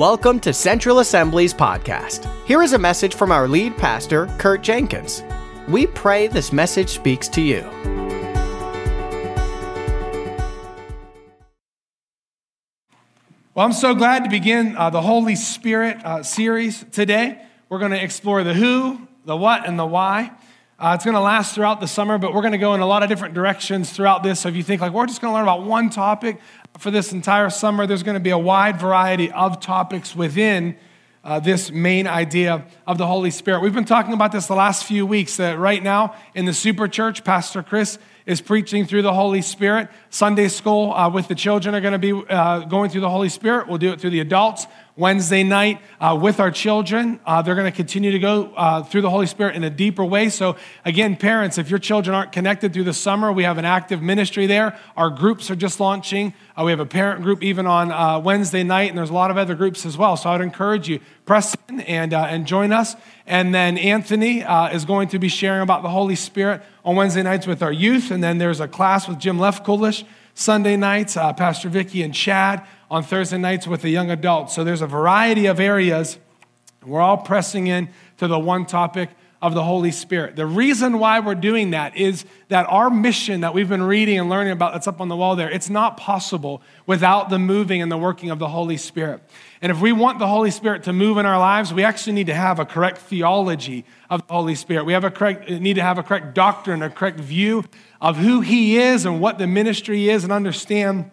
Welcome to Central Assembly's podcast. Here is a message from our lead pastor, Kurt Jenkins. We pray this message speaks to you. Well, I'm so glad to begin uh, the Holy Spirit uh, series today. We're going to explore the who, the what, and the why. Uh, it's going to last throughout the summer, but we're going to go in a lot of different directions throughout this. So if you think like we're just going to learn about one topic for this entire summer, there's going to be a wide variety of topics within uh, this main idea of the Holy Spirit. We've been talking about this the last few weeks. That right now in the Super Church, Pastor Chris is preaching through the Holy Spirit. Sunday school uh, with the children are going to be uh, going through the Holy Spirit. We'll do it through the adults. Wednesday night uh, with our children. Uh, they're going to continue to go uh, through the Holy Spirit in a deeper way. So, again, parents, if your children aren't connected through the summer, we have an active ministry there. Our groups are just launching. Uh, we have a parent group even on uh, Wednesday night, and there's a lot of other groups as well. So, I would encourage you, press in and, uh, and join us. And then Anthony is going to be sharing about the Holy Spirit on Wednesday nights with our youth. And then there's a class with Jim Lefkulish Sunday nights, Pastor Vicky and Chad on Thursday nights with the young adults. So there's a variety of areas. We're all pressing in to the one topic of the Holy Spirit. The reason why we're doing that is that our mission that we've been reading and learning about that's up on the wall there, it's not possible without the moving and the working of the Holy Spirit. And if we want the Holy Spirit to move in our lives, we actually need to have a correct theology of the Holy Spirit. We have a correct, need to have a correct doctrine, a correct view of who He is and what the ministry is, and understand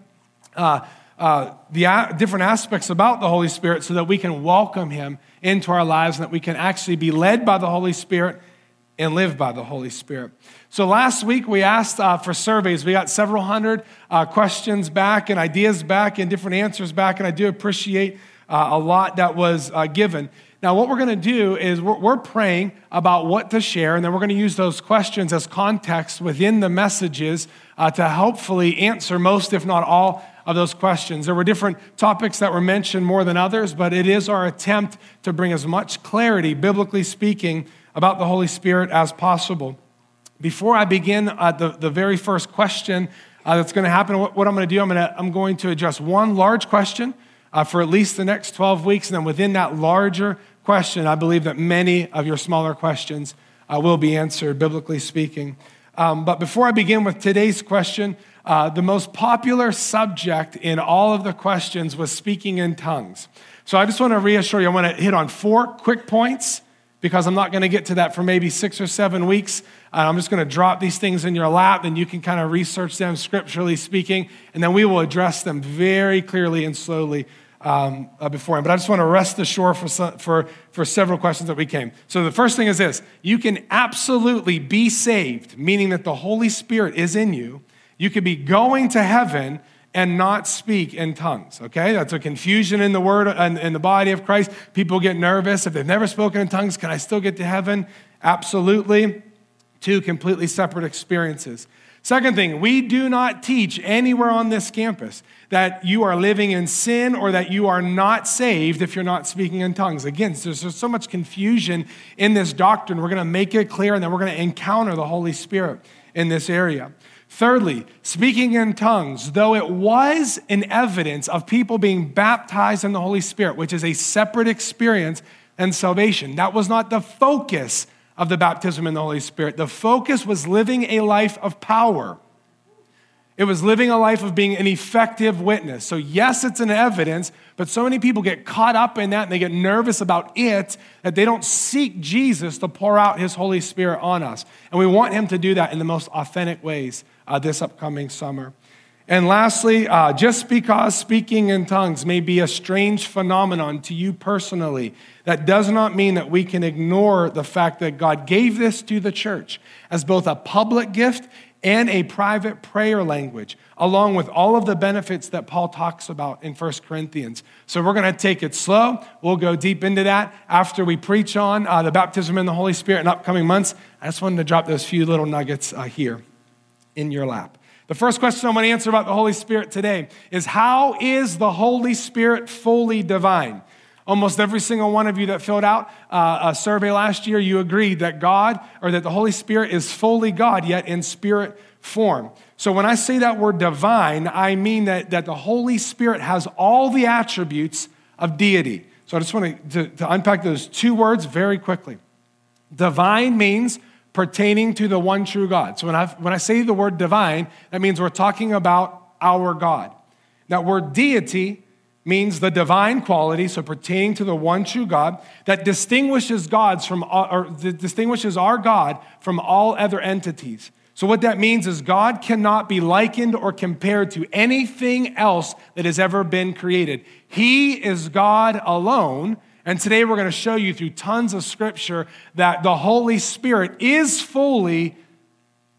uh, uh, the a- different aspects about the Holy Spirit so that we can welcome Him into our lives and that we can actually be led by the Holy Spirit and live by the Holy Spirit. So last week we asked uh, for surveys. We got several hundred uh, questions back and ideas back and different answers back, and I do appreciate uh, a lot that was uh, given. Now, what we're going to do is we're, we're, praying about what to share, and then we're going to use those questions as context within the messages uh, to helpfully answer most, if not all, of those questions. There were different topics that were mentioned more than others, but it is our attempt to bring as much clarity, biblically speaking, about the Holy Spirit as possible. Before I begin uh, the, the very first question uh, that's going to happen, what, what I'm going to do, I'm, gonna, I'm going to address one large question uh, for at least the next 12 weeks. And then within that larger question, I believe that many of your smaller questions uh, will be answered, biblically speaking. Um, but before I begin with today's question, uh, the most popular subject in all of the questions was speaking in tongues. So I just want to reassure you, I want to hit on four quick points because I'm not going to get to that for maybe six or seven weeks. Uh, I'm just going to drop these things in your lap, and you can kind of research them scripturally speaking, and then we will address them very clearly and slowly um, uh, beforehand. But I just want to rest ashore for, some, for, for several questions that we came. So the first thing is this you can absolutely be saved, meaning that the Holy Spirit is in you you could be going to heaven and not speak in tongues. Okay, that's a confusion in the word and in the body of Christ. People get nervous if they've never spoken in tongues. Can I still get to heaven? Absolutely. Two completely separate experiences. Second thing, we do not teach anywhere on this campus that you are living in sin or that you are not saved if you're not speaking in tongues. Again, there's, there's so much confusion in this doctrine. We're going to make it clear and then we're going to encounter the Holy Spirit in this area. Thirdly, speaking in tongues, though it was an evidence of people being baptized in the Holy Spirit, which is a separate experience and salvation, that was not the focus of the baptism in the Holy Spirit. The focus was living a life of power. It was living a life of being an effective witness. So, yes, it's an evidence, but so many people get caught up in that and they get nervous about it that they don't seek Jesus to pour out his Holy Spirit on us. And we want him to do that in the most authentic ways uh, this upcoming summer. And lastly, uh, just because speaking in tongues may be a strange phenomenon to you personally, that does not mean that we can ignore the fact that God gave this to the church as both a public gift and a private prayer language, along with all of the benefits that Paul talks about in 1 Corinthians. So we're going to take it slow. We'll go deep into that after we preach on uh, the baptism in the Holy Spirit in upcoming months. I just wanted to drop those few little nuggets uh, here in your lap. The first question I want to answer about the Holy Spirit today is How is the Holy Spirit fully divine? Almost every single one of you that filled out uh, a survey last year, you agreed that God or that the Holy Spirit is fully God, yet in spirit form. So when I say that word divine, I mean that, that the Holy Spirit has all the attributes of deity. So I just want to, to, unpack those two words very quickly. Divine means pertaining to the one true God. So when I, when I say the word divine, that means we're talking about our God. That word deity means the divine quality, so pertaining to the one true God, that distinguishes God's from or distinguishes our God from all other entities. So what that means is God cannot be likened or compared to anything else that has ever been created. He is God alone. And today we're going to show you through tons of scripture that the Holy Spirit is fully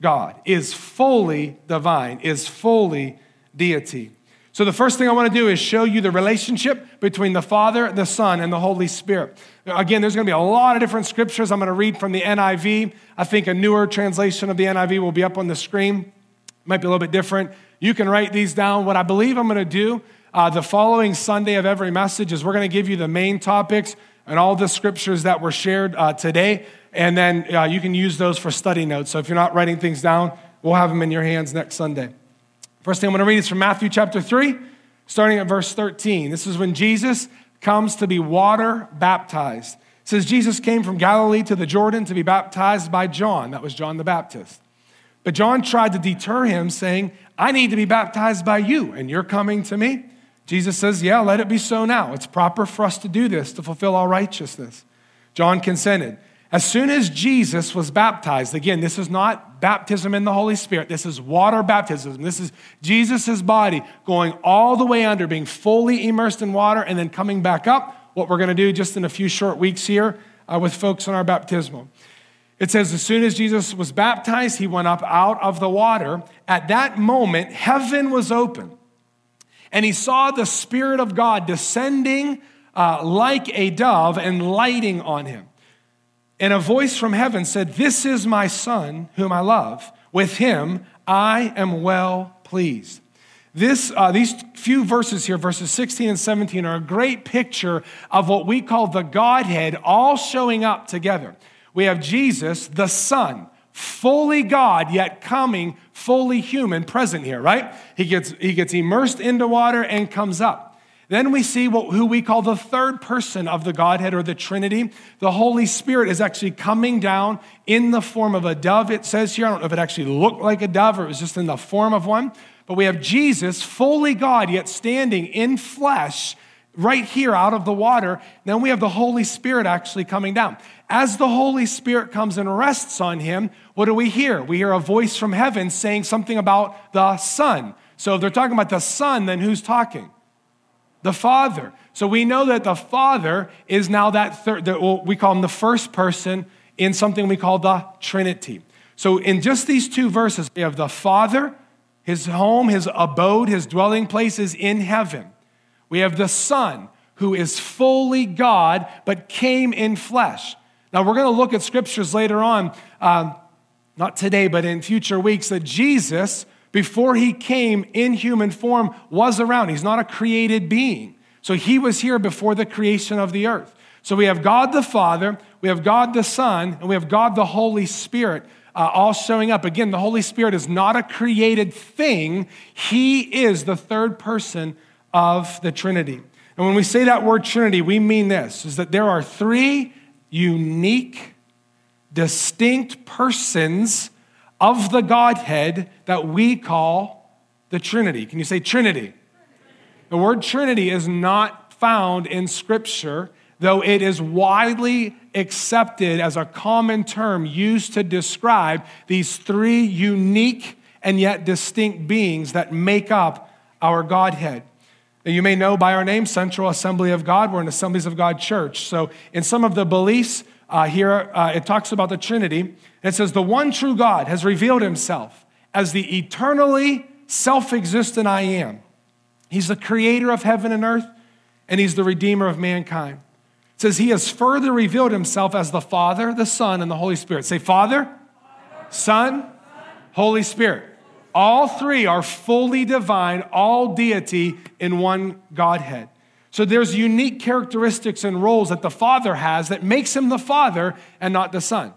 God, is fully divine, is fully deity. So, the first thing I want to do is show you the relationship between the Father, the Son, and the Holy Spirit. Again, there's going to be a lot of different scriptures. I'm going to read from the NIV. I think a newer translation of the NIV will be up on the screen. Might be a little bit different. You can write these down. What I believe I'm going to do uh, the following Sunday of every message is we're going to give you the main topics and all the scriptures that were shared uh, today. And then uh, you can use those for study notes. So if you're not writing things down, we'll have them in your hands next Sunday. First thing I'm going to read is from Matthew chapter 3, starting at verse 13. This is when Jesus comes to be water baptized. It says, Jesus came from Galilee to the Jordan to be baptized by John. That was John the Baptist. But John tried to deter him, saying, I need to be baptized by you, and you're coming to me? Jesus says, Yeah, let it be so now. It's proper for us to do this to fulfill all righteousness. John consented. As soon as Jesus was baptized, again, this is not baptism in the Holy Spirit. This is water baptism. This is Jesus' body going all the way under, being fully immersed in water, and then coming back up. What we're going to do just in a few short weeks here uh, with folks on our baptismal. It says, as soon as Jesus was baptized, he went up out of the water. At that moment, heaven was open, and he saw the Spirit of God descending uh, like a dove and lighting on him. And a voice from heaven said, This is my son whom I love. With him I am well pleased. This, uh, these few verses here, verses 16 and 17, are a great picture of what we call the Godhead all showing up together. We have Jesus, the Son, fully God, yet coming fully human, present here, right? He gets, he gets immersed into water and comes up. Then we see what, who we call the third person of the Godhead or the Trinity. The Holy Spirit is actually coming down in the form of a dove, it says here. I don't know if it actually looked like a dove or it was just in the form of one. But we have Jesus, fully God, yet standing in flesh right here out of the water. Then we have the Holy Spirit actually coming down. As the Holy Spirit comes and rests on him, what do we hear? We hear a voice from heaven saying something about the Son. So if they're talking about the Son, then who's talking? the Father. So we know that the Father is now that third, we call him the first person in something we call the Trinity. So in just these two verses, we have the Father, his home, his abode, his dwelling place is in heaven. We have the Son, who is fully God, but came in flesh. Now, we're going to look at scriptures later on, um, not today, but in future weeks, that Jesus before he came in human form, was around. He's not a created being. So he was here before the creation of the earth. So we have God the Father, we have God the Son, and we have God the Holy Spirit uh, all showing up. Again, the Holy Spirit is not a created thing, He is the third person of the Trinity. And when we say that word Trinity, we mean this is that there are three unique, distinct persons of the Godhead that we call the Trinity. Can you say Trinity? The word Trinity is not found in Scripture, though it is widely accepted as a common term used to describe these three unique and yet distinct beings that make up our Godhead. You may know by our name, Central Assembly of God. We're an Assemblies of God church. So, in some of the beliefs uh, here, uh, it talks about the Trinity. It says, The one true God has revealed himself as the eternally self existent I am. He's the creator of heaven and earth, and he's the redeemer of mankind. It says, He has further revealed himself as the Father, the Son, and the Holy Spirit. Say, Father, Father Son, Son, Holy Spirit. All three are fully divine, all deity in one Godhead. So there's unique characteristics and roles that the Father has that makes him the Father and not the Son.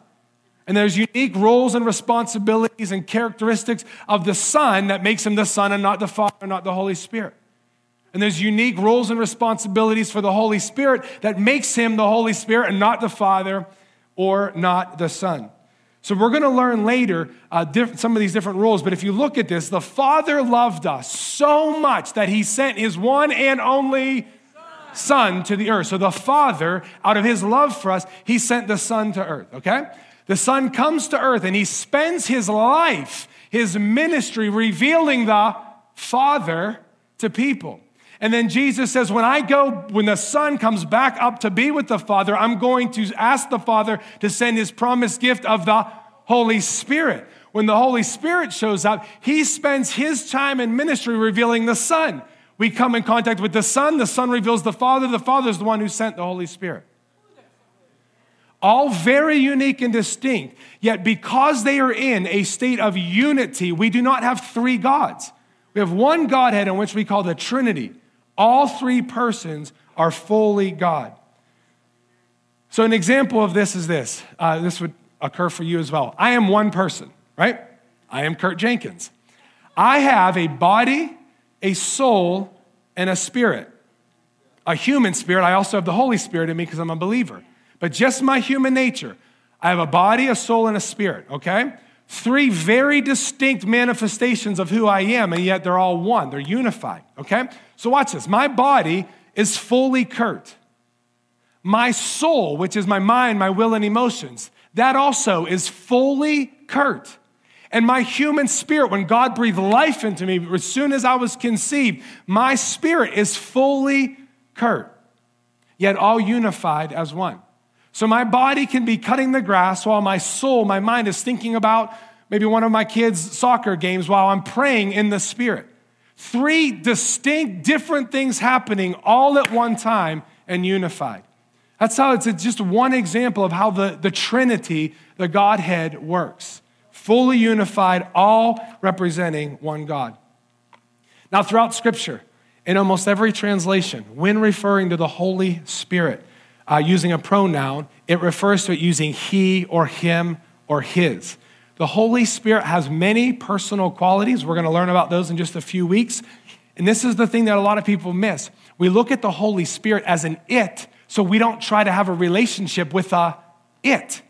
And there's unique roles and responsibilities and characteristics of the Son that makes him the Son and not the Father, not the Holy Spirit. And there's unique roles and responsibilities for the Holy Spirit that makes him the Holy Spirit and not the Father or not the Son. So we're going to learn later uh, diff- some of these different rules. But if you look at this, the Father loved us so much that he sent his one and only Son to the earth. So the Father, out of his love for us, he sent the Son to earth, okay? The Son comes to earth and he spends his life, his ministry, revealing the Father to people. And then Jesus says, When I go, when the Son comes back up to be with the Father, I'm going to ask the Father to send his promised gift of the Holy Spirit. When the Holy Spirit shows up, he spends his time in ministry revealing the Son. We come in contact with the Son, the Son reveals the Father, the Father is the one who sent the Holy Spirit. All very unique and distinct, yet because they are in a state of unity, we do not have three gods. We have one Godhead in which we call the Trinity. All three persons are fully God. So, an example of this is this. Uh, this would occur for you as well. I am one person, right? I am Kurt Jenkins. I have a body, a soul, and a spirit. A human spirit. I also have the Holy Spirit in me because I'm a believer. But just my human nature. I have a body, a soul, and a spirit, okay? Three very distinct manifestations of who I am, and yet they're all one. They're unified, okay? So watch this. My body is fully Kurt. My soul, which is my mind, my will, and emotions, that also is fully Kurt. And my human spirit, when God breathed life into me, as soon as I was conceived, my spirit is fully Kurt, yet all unified as one. So my body can be cutting the grass while my soul, my mind is thinking about maybe one of my kids' soccer games while I'm praying in the spirit. Three distinct, different things happening all at one time and unified. That's how it's just one example of how the, the Trinity, the Godhead, works. Fully unified, all representing one God. Now, throughout Scripture, in almost every translation, when referring to the Holy Spirit, uh, using a pronoun, it refers to it using he or him or his. The Holy Spirit has many personal qualities. We're going to learn about those in just a few weeks. And this is the thing that a lot of people miss. We look at the Holy Spirit as an it, so we don't try to have a relationship with a it.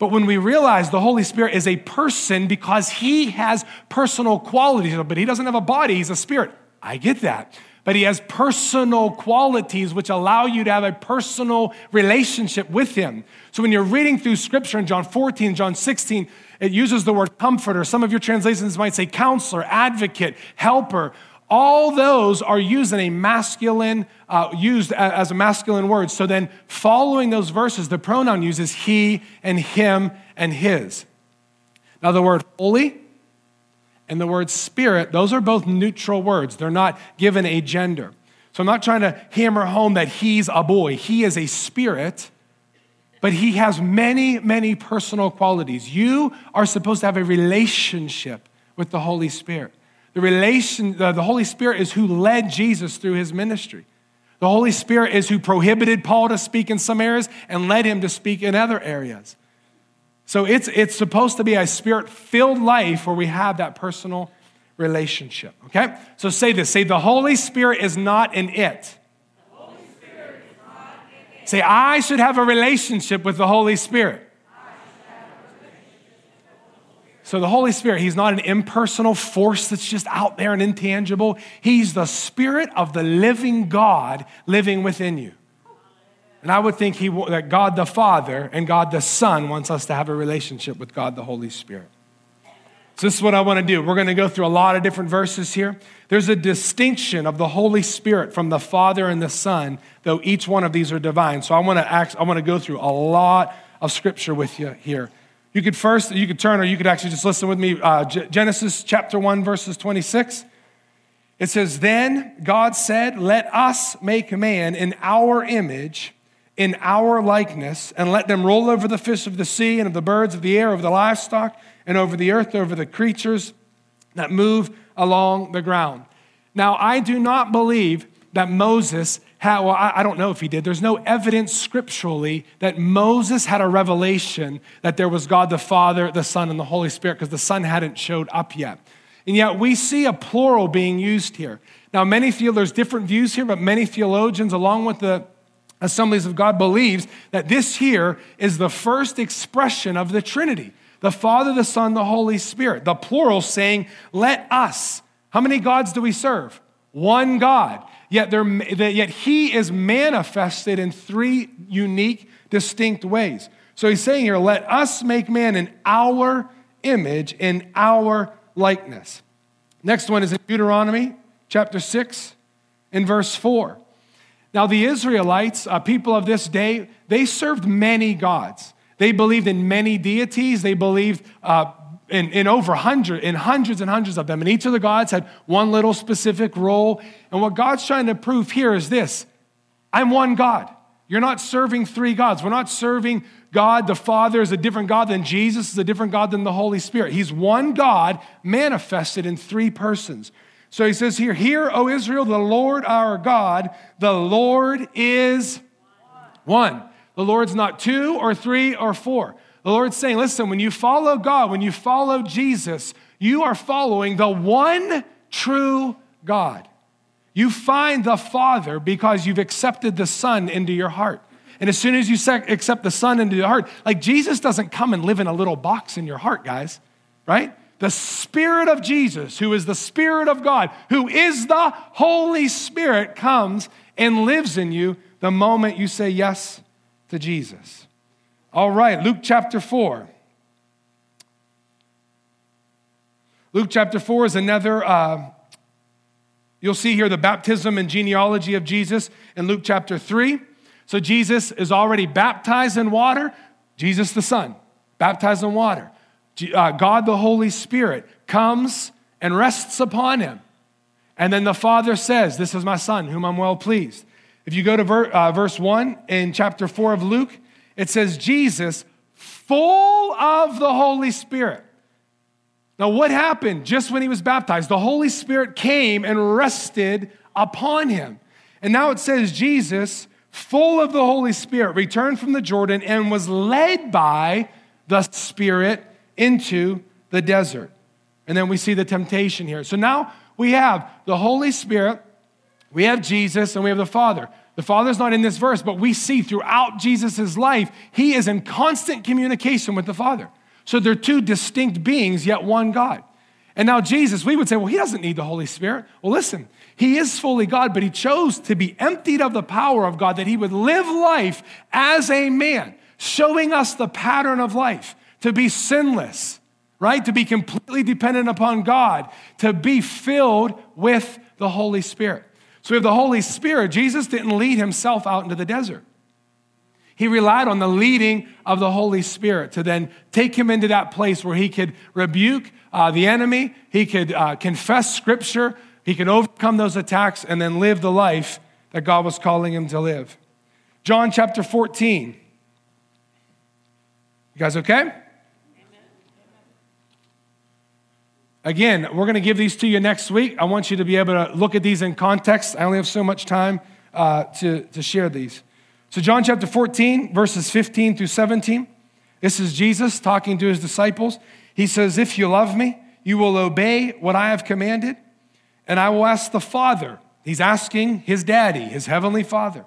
But when we realize the Holy Spirit is a person because he has personal qualities, but he doesn't have a body, he's a spirit. I get that but he has personal qualities which allow you to have a personal relationship with him. So when you're reading through scripture in John 14, John 16, it uses the word comforter. Some of your translations might say counselor, advocate, helper. All those are used in a masculine, uh, used as a masculine word. So then, following those verses, the pronoun uses he and him and his. Now, the word holy and the word spirit, those are both neutral words. They're not given a gender. So I'm not trying to hammer home that he's a boy. He is a spirit, but he has many, many personal qualities. You are supposed to have a relationship with the Holy Spirit. The relation, the, the Holy Spirit is who led Jesus through his ministry. The Holy Spirit is who prohibited Paul to speak in some areas and led him to speak in other areas. So it's, it's supposed to be a spirit filled life where we have that personal relationship. Okay? So say this say, the Holy Spirit is not an it. Say, I should have a relationship with the Holy Spirit. So, the Holy Spirit, He's not an impersonal force that's just out there and intangible. He's the Spirit of the living God living within you. And I would think he, that God the Father and God the Son wants us to have a relationship with God the Holy Spirit. So, this is what I want to do. We're going to go through a lot of different verses here. There's a distinction of the Holy Spirit from the Father and the Son, though each one of these are divine. So, I want to, act, I want to go through a lot of scripture with you here. You could first, you could turn, or you could actually just listen with me. Uh, Genesis chapter 1, verses 26. It says, Then God said, Let us make man in our image in our likeness, and let them roll over the fish of the sea and of the birds of the air, over the livestock, and over the earth, over the creatures that move along the ground. Now, I do not believe that Moses had, well, I, don't know if he did. There's no evidence scripturally that Moses had a revelation that there was God the Father, the Son, and the Holy Spirit, because the Son hadn't showed up yet. And yet we see a plural being used here. Now, many feel there's different views here, but many theologians, along with the Assemblies of God, believes that this here is the first expression of the Trinity the Father, the Son, the Holy Spirit. The plural saying, let us. How many gods do we serve? One God. Yet, yet he is manifested in three unique, distinct ways. So he's saying here, let us make man in our image, in our likeness. Next one is in Deuteronomy chapter 6, in verse 4. Now, the Israelites, uh, people of this day, they served many gods. They believed in many deities. They believed uh, in, in over hundred, in hundreds and hundreds of them. And each of the gods had one little specific role. And what God's trying to prove here is this I'm one God. You're not serving three gods. We're not serving God the Father is a different God than Jesus is a different God than the Holy Spirit. He's one God manifested in three persons. So he says here, Hear, O Israel, the Lord our God, the Lord is one. The Lord's not two or three or four. The Lord's saying, listen, when you follow God, when you follow Jesus, you are following the one true God. You find the Father because you've accepted the Son into your heart. And as soon as you accept the Son into your heart, like Jesus doesn't come and live in a little box in your heart, guys, right? The Spirit of Jesus, who is the Spirit of God, who is the Holy Spirit, comes and lives in you the moment you say yes to Jesus. All right, Luke chapter 4. Luke chapter 4 is another, uh, you'll see here the baptism and genealogy of Jesus in Luke chapter 3. So Jesus is already baptized in water, Jesus the Son, baptized in water uh, God the Holy Spirit comes and rests upon him. And then the Father says, This is my Son, whom I'm well pleased. If you go to ver, uh, verse 1 in chapter 4 of Luke, it says, Jesus, full of the Holy Spirit. Now, what happened just when he was baptized? The Holy Spirit came and rested upon him. And now it says, Jesus, full of the Holy Spirit, returned from the Jordan and was led by the Spirit into the desert. And then we see the temptation here. So now we have the Holy Spirit, we have Jesus, and we have the Father. The Father's not in this verse, but we see throughout Jesus' life, he is in constant communication with the Father. So they're two distinct beings, yet one God. And now Jesus, we would say, well, he doesn't need the Holy Spirit. Well, listen, he is fully God, but he chose to be emptied of the power of God, that he would live life as a man, showing us the pattern of life to be sinless, right? To be completely dependent upon God, to be filled with the Holy Spirit. So we have the Holy Spirit. Jesus didn't lead himself out into the desert. He relied on the leading of the Holy Spirit to then take him into that place where he could rebuke uh, the enemy, he could uh, confess scripture, he could overcome those attacks, and then live the life that God was calling him to live. John chapter 14. You guys okay? Again, we're going to give these to you next week. I want you to be able to look at these in context. I only have so much time uh, to, to share these. So, John chapter 14, verses 15 through 17. This is Jesus talking to his disciples. He says, If you love me, you will obey what I have commanded, and I will ask the Father. He's asking his daddy, his heavenly Father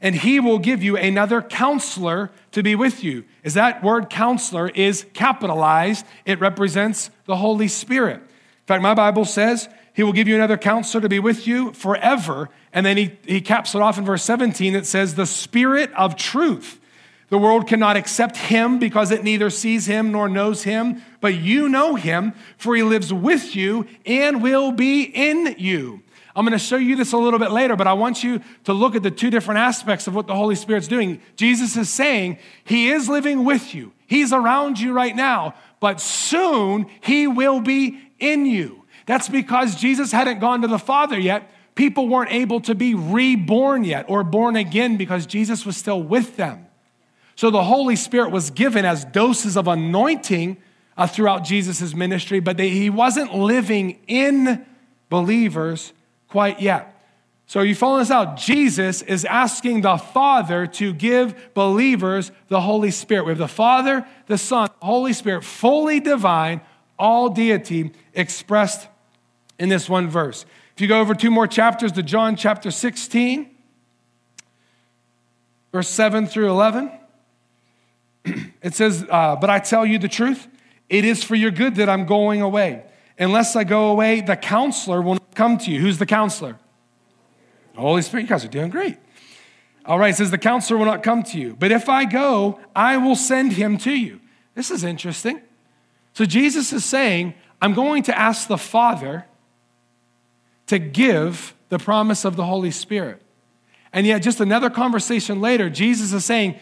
and he will give you another counselor to be with you. Is that word counselor is capitalized? It represents the Holy Spirit. In fact, my Bible says he will give you another counselor to be with you forever. And then he, he caps it off in verse 17 that says, the Spirit of truth. The world cannot accept him because it neither sees him nor knows him, but you know him, for he lives with you and will be in you. I'm going to show you this a little bit later, but I want you to look at the two different aspects of what the Holy Spirit's doing. Jesus is saying he is living with you, he's around you right now, but soon he will be in you. That's because Jesus hadn't gone to the Father yet. People weren't able to be reborn yet or born again because Jesus was still with them. So the Holy Spirit was given as doses of anointing uh, throughout Jesus' ministry, but they, he wasn't living in believers quite yet. So, are you following this out? Jesus is asking the Father to give believers the Holy Spirit. We have the Father, the Son, the Holy Spirit, fully divine, all deity expressed in this one verse. If you go over two more chapters to John chapter 16, verse 7 through 11, it says, uh, But I tell you the truth, it is for your good that I'm going away. Unless I go away, the counselor will not come to you. Who's the counselor? The Holy Spirit. You guys are doing great. All right, it says, The counselor will not come to you. But if I go, I will send him to you. This is interesting. So Jesus is saying, I'm going to ask the Father to give the promise of the Holy Spirit. And yet, just another conversation later, Jesus is saying,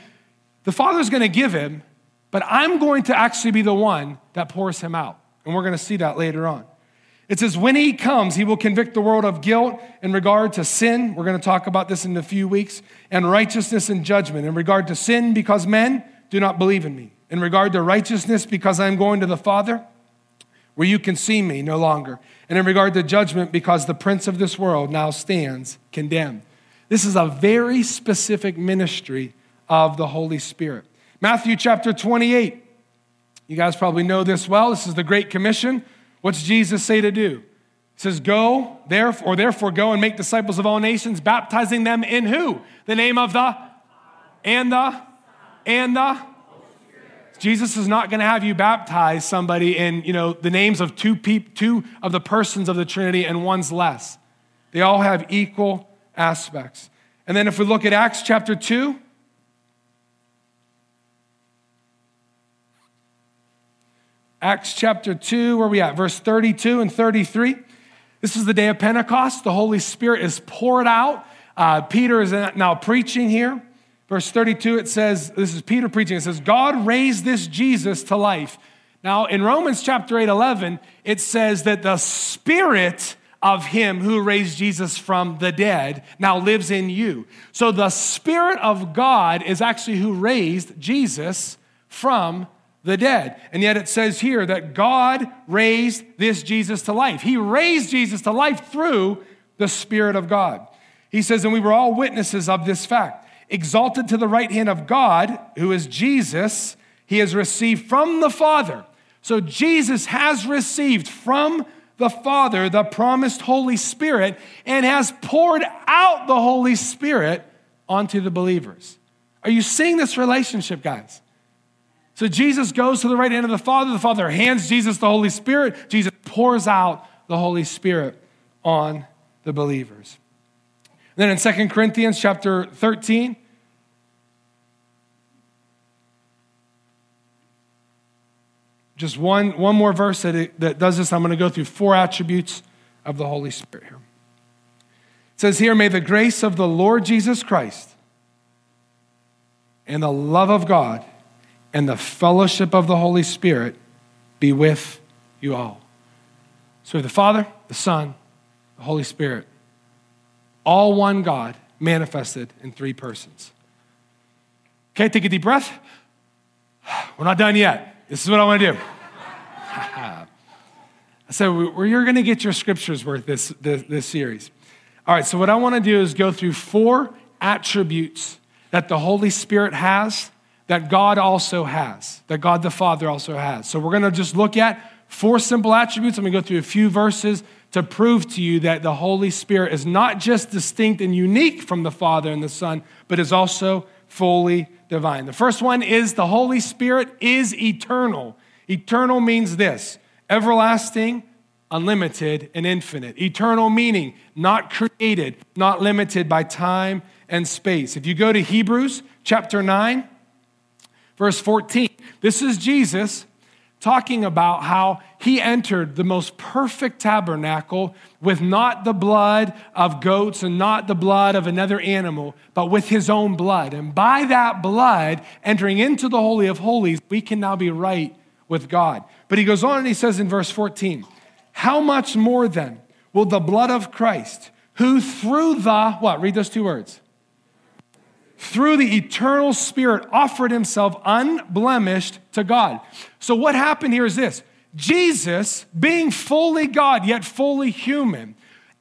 The Father's going to give him, but I'm going to actually be the one that pours him out. And we're going to see that later on. It says, When he comes, he will convict the world of guilt in regard to sin. We're going to talk about this in a few weeks, and righteousness and judgment. In regard to sin, because men do not believe in me. In regard to righteousness, because I am going to the Father, where you can see me no longer. And in regard to judgment, because the prince of this world now stands condemned. This is a very specific ministry of the Holy Spirit. Matthew chapter 28. You guys probably know this well. This is the Great Commission. What's Jesus say to do? He says, Go, therefore, or therefore go and make disciples of all nations, baptizing them in who? The name of the and the and the Jesus is not going to have you baptize somebody in, you know, the names of two, peop- two of the persons of the Trinity and one's less. They all have equal aspects. And then if we look at Acts chapter 2, Acts chapter 2, where we at? Verse 32 and 33. This is the day of Pentecost. The Holy Spirit is poured out. Uh, Peter is now preaching here. Verse 32, it says, This is Peter preaching. It says, God raised this Jesus to life. Now, in Romans chapter 8, 11, it says that the Spirit of him who raised Jesus from the dead now lives in you. So the Spirit of God is actually who raised Jesus from the dead. And yet it says here that God raised this Jesus to life. He raised Jesus to life through the Spirit of God. He says, and we were all witnesses of this fact. Exalted to the right hand of God, who is Jesus, he has received from the Father. So Jesus has received from the Father the promised Holy Spirit and has poured out the Holy Spirit onto the believers. Are you seeing this relationship, guys? So Jesus goes to the right hand of the Father. The Father hands Jesus the Holy Spirit. Jesus pours out the Holy Spirit on the believers. And then in 2 Corinthians chapter 13, just one, one more verse that, it, that does this. I'm going to go through four attributes of the Holy Spirit here. It says here, May the grace of the Lord Jesus Christ and the love of God and the fellowship of the Holy Spirit be with you all. So the Father, the Son, the Holy Spirit, all one God manifested in three persons. Okay, take a deep breath. We're not done yet. This is what I want to do. so we you're going to get your scriptures worth this, this, this series. All right, so what I want to do is go through four attributes that the Holy Spirit has that God also has, that God the Father also has. So we're going to just look at four simple attributes. I'm going to go through a few verses to prove to you that the Holy Spirit is not just distinct and unique from the Father and the Son, but is also fully divine. The first one is the Holy Spirit is eternal. Eternal means this everlasting, unlimited, and infinite. Eternal meaning not created, not limited by time and space. If you go to Hebrews chapter 9, Verse 14 this is Jesus talking about how he entered the most perfect tabernacle with not the blood of goats and not the blood of another animal, but with his own blood. And by that blood, entering into the Holy of Holies, we can now be right with God. But he goes on and he says in verse 14, How much more then will the blood of Christ, who through the, what? Read those two words through the eternal Spirit, offered himself unblemished to God. So, what happened here is this Jesus, being fully God yet fully human,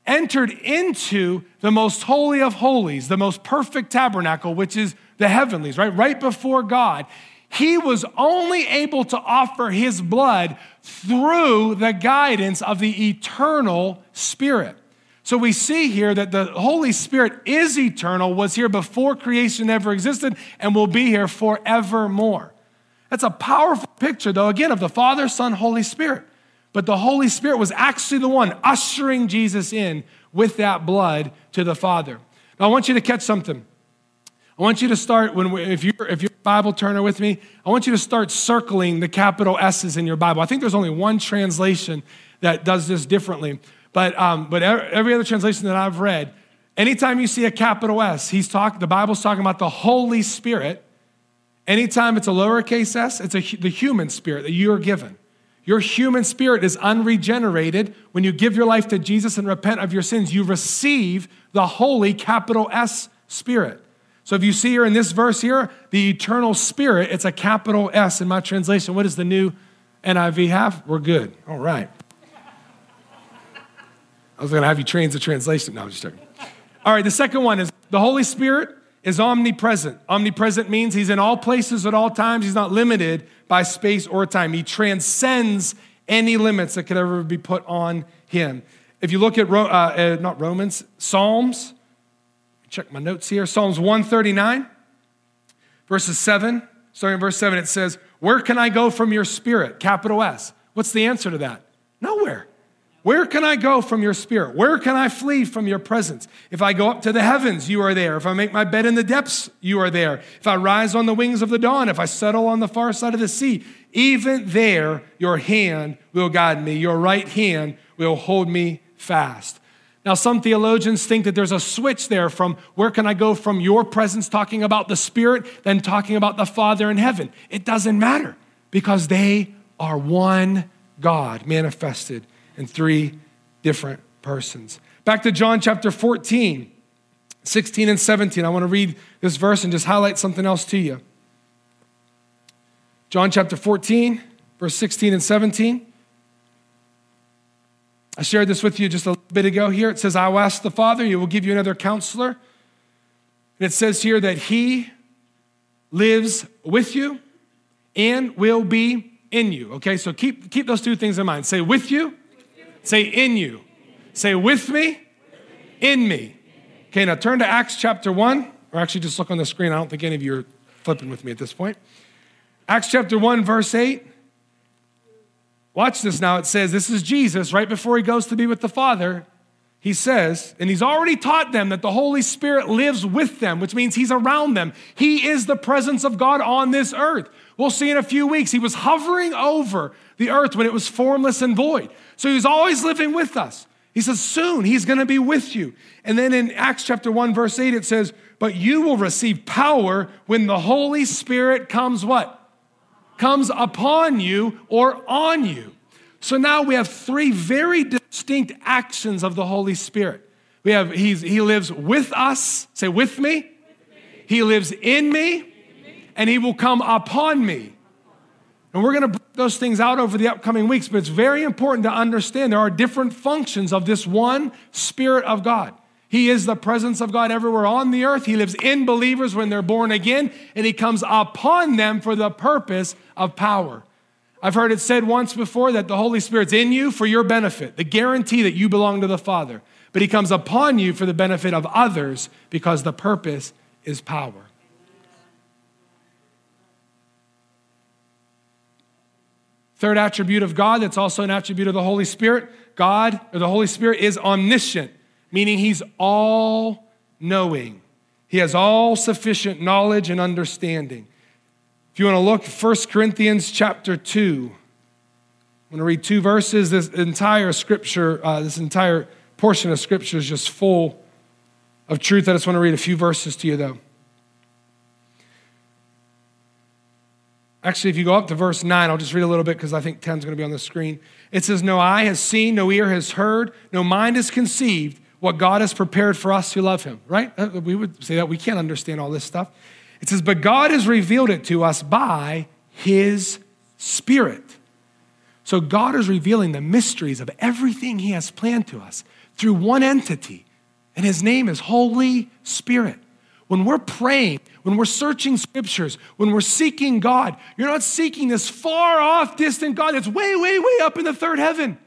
entered into the most holy of holies, the most perfect tabernacle, which is the heavenlies, right? Right before God. he was only able to offer his blood through the guidance of the eternal Spirit. So we see here that the Holy Spirit is eternal, was here before creation ever existed, and will be here forevermore. That's a powerful picture, though, again, of the Father, Son, Holy Spirit. But the Holy Spirit was actually the one ushering Jesus in with that blood to the Father. Now, I want you to catch something. I want you to start when we, if you're if you're a Bible turner with me, I want you to start circling the capital S's in your Bible. I think there's only one translation that does this differently, but um, but every other translation that I've read, anytime you see a capital S, he's talk the Bible's talking about the Holy Spirit. Anytime it's a lowercase s, it's a, the human spirit that you are given. Your human spirit is unregenerated. When you give your life to Jesus and repent of your sins, you receive the holy capital S spirit. So if you see here in this verse here, the eternal spirit, it's a capital S in my translation. What does the new NIV have? We're good. All right. I was going to have you change the translation. No, I'm just joking. All right, the second one is the Holy Spirit is omnipresent. Omnipresent means he's in all places at all times. He's not limited by space or time. He transcends any limits that could ever be put on him. If you look at, uh, uh, not Romans, Psalms, check my notes here. Psalms 139, verses 7, starting in verse 7, it says, Where can I go from your spirit? Capital S. What's the answer to that? Nowhere. Where can I go from your spirit? Where can I flee from your presence? If I go up to the heavens, you are there. If I make my bed in the depths, you are there. If I rise on the wings of the dawn, if I settle on the far side of the sea, even there your hand will guide me. Your right hand will hold me fast. Now, some theologians think that there's a switch there from where can I go from your presence talking about the Spirit, then talking about the Father in heaven. It doesn't matter because they are one God manifested in three different persons. Back to John chapter 14, 16 and 17. I want to read this verse and just highlight something else to you. John chapter 14, verse 16 and 17. I shared this with you just a bit ago here. It says, I will ask the Father, he will give you another counselor. And it says here that he lives with you and will be in you. Okay, so keep, keep those two things in mind. Say with you, say in you. Say with me, in me. Okay, now turn to Acts chapter 1, or actually just look on the screen. I don't think any of you are flipping with me at this point. Acts chapter 1, verse 8. Watch this now. It says, This is Jesus right before he goes to be with the Father. He says, and he's already taught them that the Holy Spirit lives with them, which means he's around them. He is the presence of God on this earth. We'll see in a few weeks. He was hovering over the earth when it was formless and void. So he's always living with us. He says, Soon he's going to be with you. And then in Acts chapter 1, verse 8, it says, But you will receive power when the Holy Spirit comes what? comes upon you or on you. So now we have three very distinct actions of the Holy Spirit. We have he lives with us, say with me. with me. He lives in me, in me, and he will come upon me. And we're going to break those things out over the upcoming weeks, but it's very important to understand there are different functions of this one Spirit of God. He is the presence of God everywhere on the earth. He lives in believers when they're born again, and He comes upon them for the purpose of power. I've heard it said once before that the Holy Spirit's in you for your benefit, the guarantee that you belong to the Father. But He comes upon you for the benefit of others because the purpose is power. Third attribute of God that's also an attribute of the Holy Spirit God, or the Holy Spirit, is omniscient meaning he's all knowing. He has all sufficient knowledge and understanding. If you want to look, 1 Corinthians chapter 2. I'm going to read two verses. This entire scripture, uh, this entire portion of scripture is just full of truth. I just want to read a few verses to you, though. Actually, if you go up to verse 9, I'll just read a little bit because I think 10 is going to be on the screen. It says, No eye has seen, no ear has heard, no mind has conceived what God has prepared for us who love him, right? Uh, we would say that we can't understand all this stuff. It says, but God has revealed it to us by his spirit. So God is revealing the mysteries of everything he has planned to us through one entity, and his name is Holy Spirit. when we're praying, when we're searching scriptures, when we're seeking God, you're not seeking this far off, distant God that's way, way, way up in the third heaven.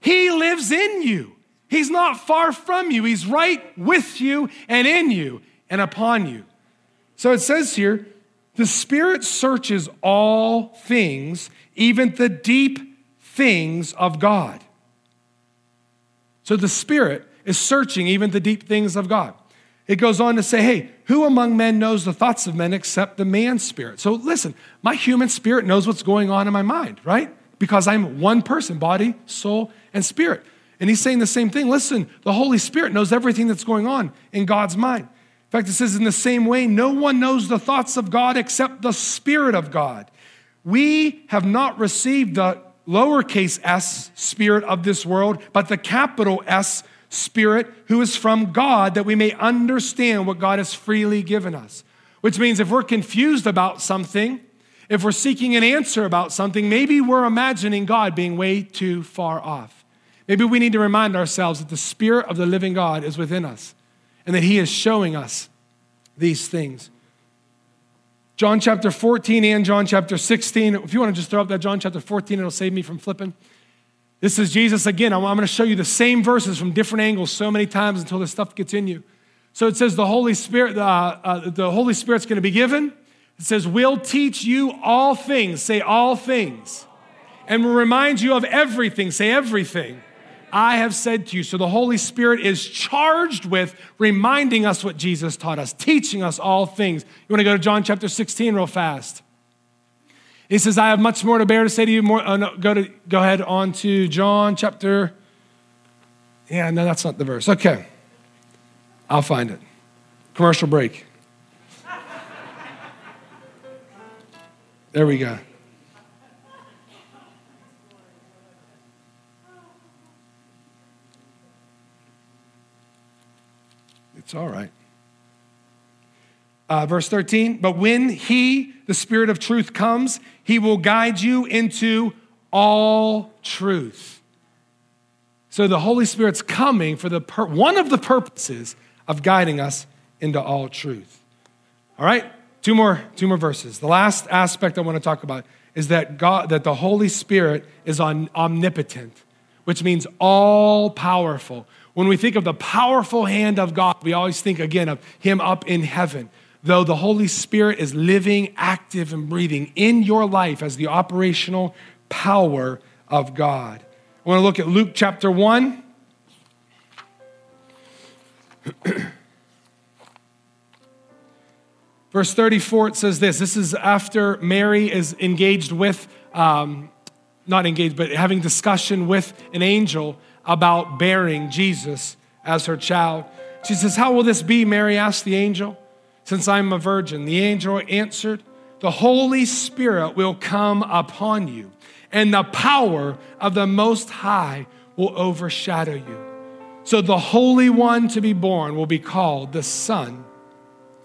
He lives in you. He's not far from you. He's right with you and in you and upon you. So it says here, the Spirit searches all things, even the deep things of God. So the Spirit is searching even the deep things of God. It goes on to say, hey, who among men knows the thoughts of men except the man's spirit? So listen, my human spirit knows what's going on in my mind, right? Because I'm one person body, soul, and spirit. And he's saying the same thing. Listen, the Holy Spirit knows everything that's going on in God's mind. In fact, it says, in the same way, no one knows the thoughts of God except the Spirit of God. We have not received the lowercase s spirit of this world, but the capital S Spirit who is from God that we may understand what God has freely given us. Which means if we're confused about something, if we're seeking an answer about something, maybe we're imagining God being way too far off. Maybe we need to remind ourselves that the Spirit of the living God is within us and that He is showing us these things. John chapter 14 and John chapter 16. If you want to just throw up that John chapter 14, it'll save me from flipping. This is Jesus again. I'm, going to show you the same verses from different angles so many times until this stuff gets in you. So it says the Holy Spirit, uh, uh, the Holy Spirit's going to be given. It says, We'll teach you all things. Say all things. And we'll remind you of everything. Say everything. I have said to you. So the Holy Spirit is charged with reminding us what Jesus taught us, teaching us all things. You want to go to John chapter 16 real fast? He says, I have much more to bear to say to you. More, uh, no, go, to, go ahead on to John chapter. Yeah, no, that's not the verse. Okay. I'll find it. Commercial break. There we go. It's all right. Uh, verse 13, but when he, the Spirit of truth, comes, he will guide you into all truth. So the Holy Spirit's coming for the one of the purposes of guiding us into all truth. All right, two more, two more verses. The last aspect I want to talk about is that God, that the Holy Spirit is on, omnipotent, which means all powerful. When we think of the powerful hand of God, we always think again of Him up in heaven though the Holy Spirit is living, active, and breathing in your life as the operational power of God. I want to look at Luke chapter 1. Verse 34, it says this. This is after Mary is engaged with, um, not engaged, but having discussion with an angel about bearing Jesus as her child. She says, How will this be? Mary asked the angel since I'm a virgin? The angel answered, The Holy Spirit will come upon you, and the power of the Most High will overshadow you. So the Holy One to be born will be called the Son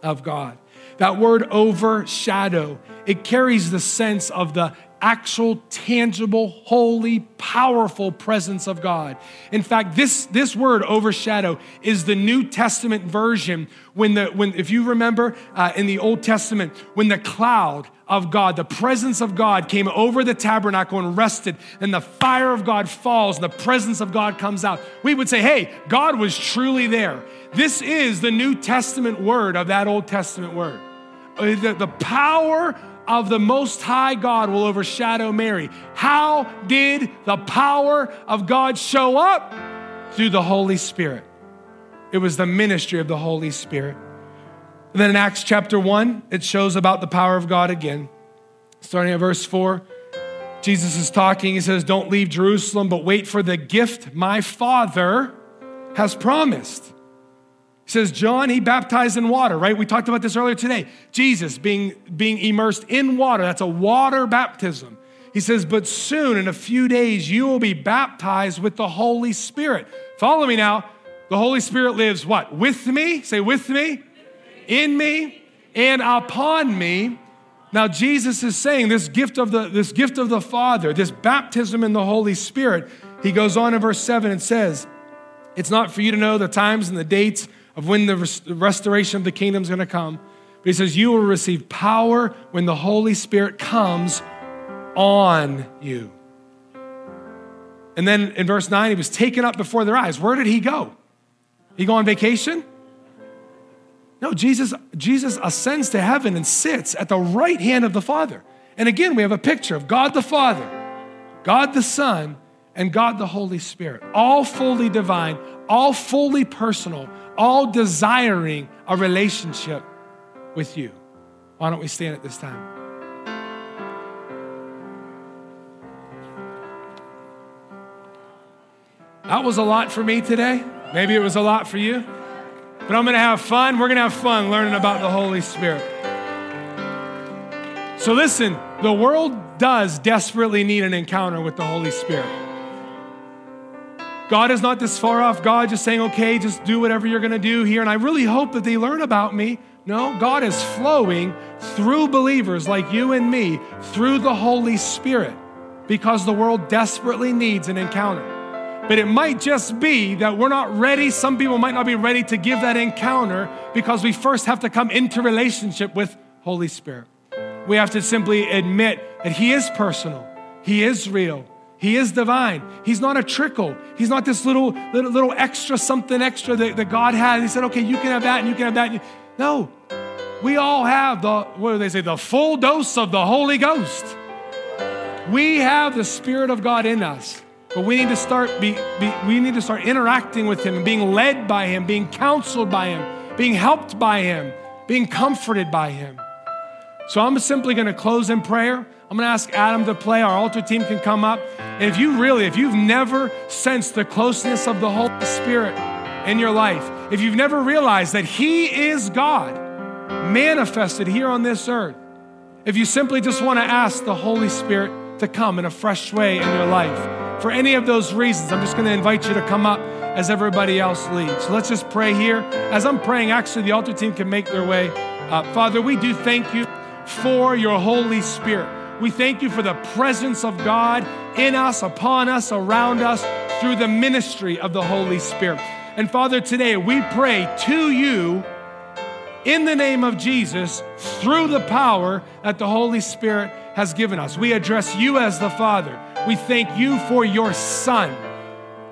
of God. That word overshadow, it carries the sense of the actual, tangible, holy, powerful presence of God. In fact, this, this word overshadow is the New Testament version when the when if you remember uh, in the Old Testament when the cloud of God, the presence of God came over the tabernacle and rested, and the fire of God falls and the presence of God comes out. We would say, "Hey, God was truly there." This is the New Testament word of that Old Testament word. Uh, the, the power of the Most High God will overshadow Mary. How did the power of God show up? Through the Holy Spirit. It was the ministry of the Holy Spirit. And then in Acts chapter 1, it shows about the power of God again. Starting at verse 4, Jesus is talking. He says, Don't leave Jerusalem, but wait for the gift my Father has promised he says, John, he baptized in water, right? We talked about this earlier today. Jesus being, being immersed in water, that's a water baptism. He says, but soon, in a few days, you will be baptized with the Holy Spirit. Follow me now. The Holy Spirit lives what? With me? Say, with me? In me and upon me. Now, Jesus is saying this gift of the, this gift of the Father, this baptism in the Holy Spirit. He goes on in verse 7 and says, It's not for you to know the times and the dates of when the res- restoration of the kingdom is going to come. But he says, You will receive power when the Holy Spirit comes on you. And then in verse 9, he was taken up before their eyes. Where did he go? He go on vacation? No, Jesus, Jesus ascends to heaven and sits at the right hand of the Father. And again, we have a picture of God the Father, God the Son, and God the Holy Spirit, all fully divine, all fully personal, all desiring a relationship with you. Why don't we stand at this time? That was a lot for me today. Maybe it was a lot for you. But I'm going to have fun. We're going to have fun learning about the Holy Spirit. So, listen, the world does desperately need an encounter with the Holy Spirit. God is not this far off. God just saying, okay, just do whatever you're going to do here. And I really hope that they learn about me. No, God is flowing through believers like you and me through the Holy Spirit because the world desperately needs an encounter. But it might just be that we're not ready. Some people might not be ready to give that encounter because we first have to come into relationship with Holy Spirit. We have to simply admit that He is personal, He is real, He is divine. He's not a trickle. He's not this little, little, little extra something extra that, that God had. He said, okay, you can have that and you can have that. No, we all have the, what do they say, the full dose of the Holy Ghost. We have the Spirit of God in us. But we need to start be, be, we need to start interacting with him and being led by him, being counseled by him, being helped by him, being comforted by him. So I'm simply going to close in prayer. I'm going to ask Adam to play. Our altar team can come up. And if you really, if you've never sensed the closeness of the Holy Spirit in your life, if you've never realized that He is God manifested here on this earth, if you simply just want to ask the Holy Spirit to come in a fresh way in your life, for any of those reasons, I'm just going to invite you to come up as everybody else leads. So let's just pray here. As I'm praying, actually, the altar team can make their way up. Father, we do thank you for your Holy Spirit. We thank you for the presence of God in us, upon us, around us, through the ministry of the Holy Spirit. And Father, today we pray to you in the name of Jesus through the power that the Holy Spirit has given us. We address you as the Father. We thank you for your Son.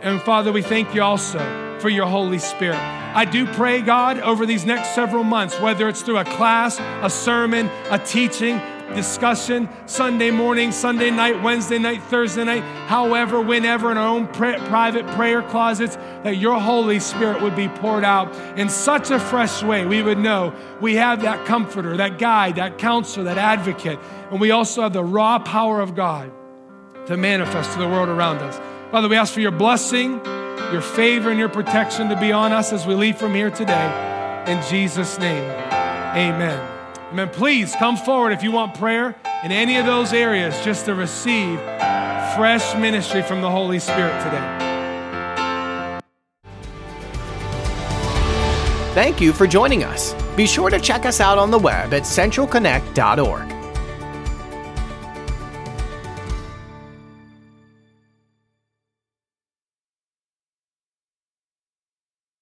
And Father, we thank you also for your Holy Spirit. I do pray, God, over these next several months, whether it's through a class, a sermon, a teaching, discussion, Sunday morning, Sunday night, Wednesday night, Thursday night, however, whenever, in our own private prayer closets, that your Holy Spirit would be poured out in such a fresh way. We would know we have that comforter, that guide, that counselor, that advocate, and we also have the raw power of God to manifest to the world around us. Father, we ask for your blessing, your favor, and your protection to be on us as we leave from here today. In Jesus' name, amen. Amen. Please come forward if you want prayer in any of those areas just to receive fresh ministry from the Holy Spirit today. Thank you for joining us. Be sure to check us out on the web at centralconnect.org.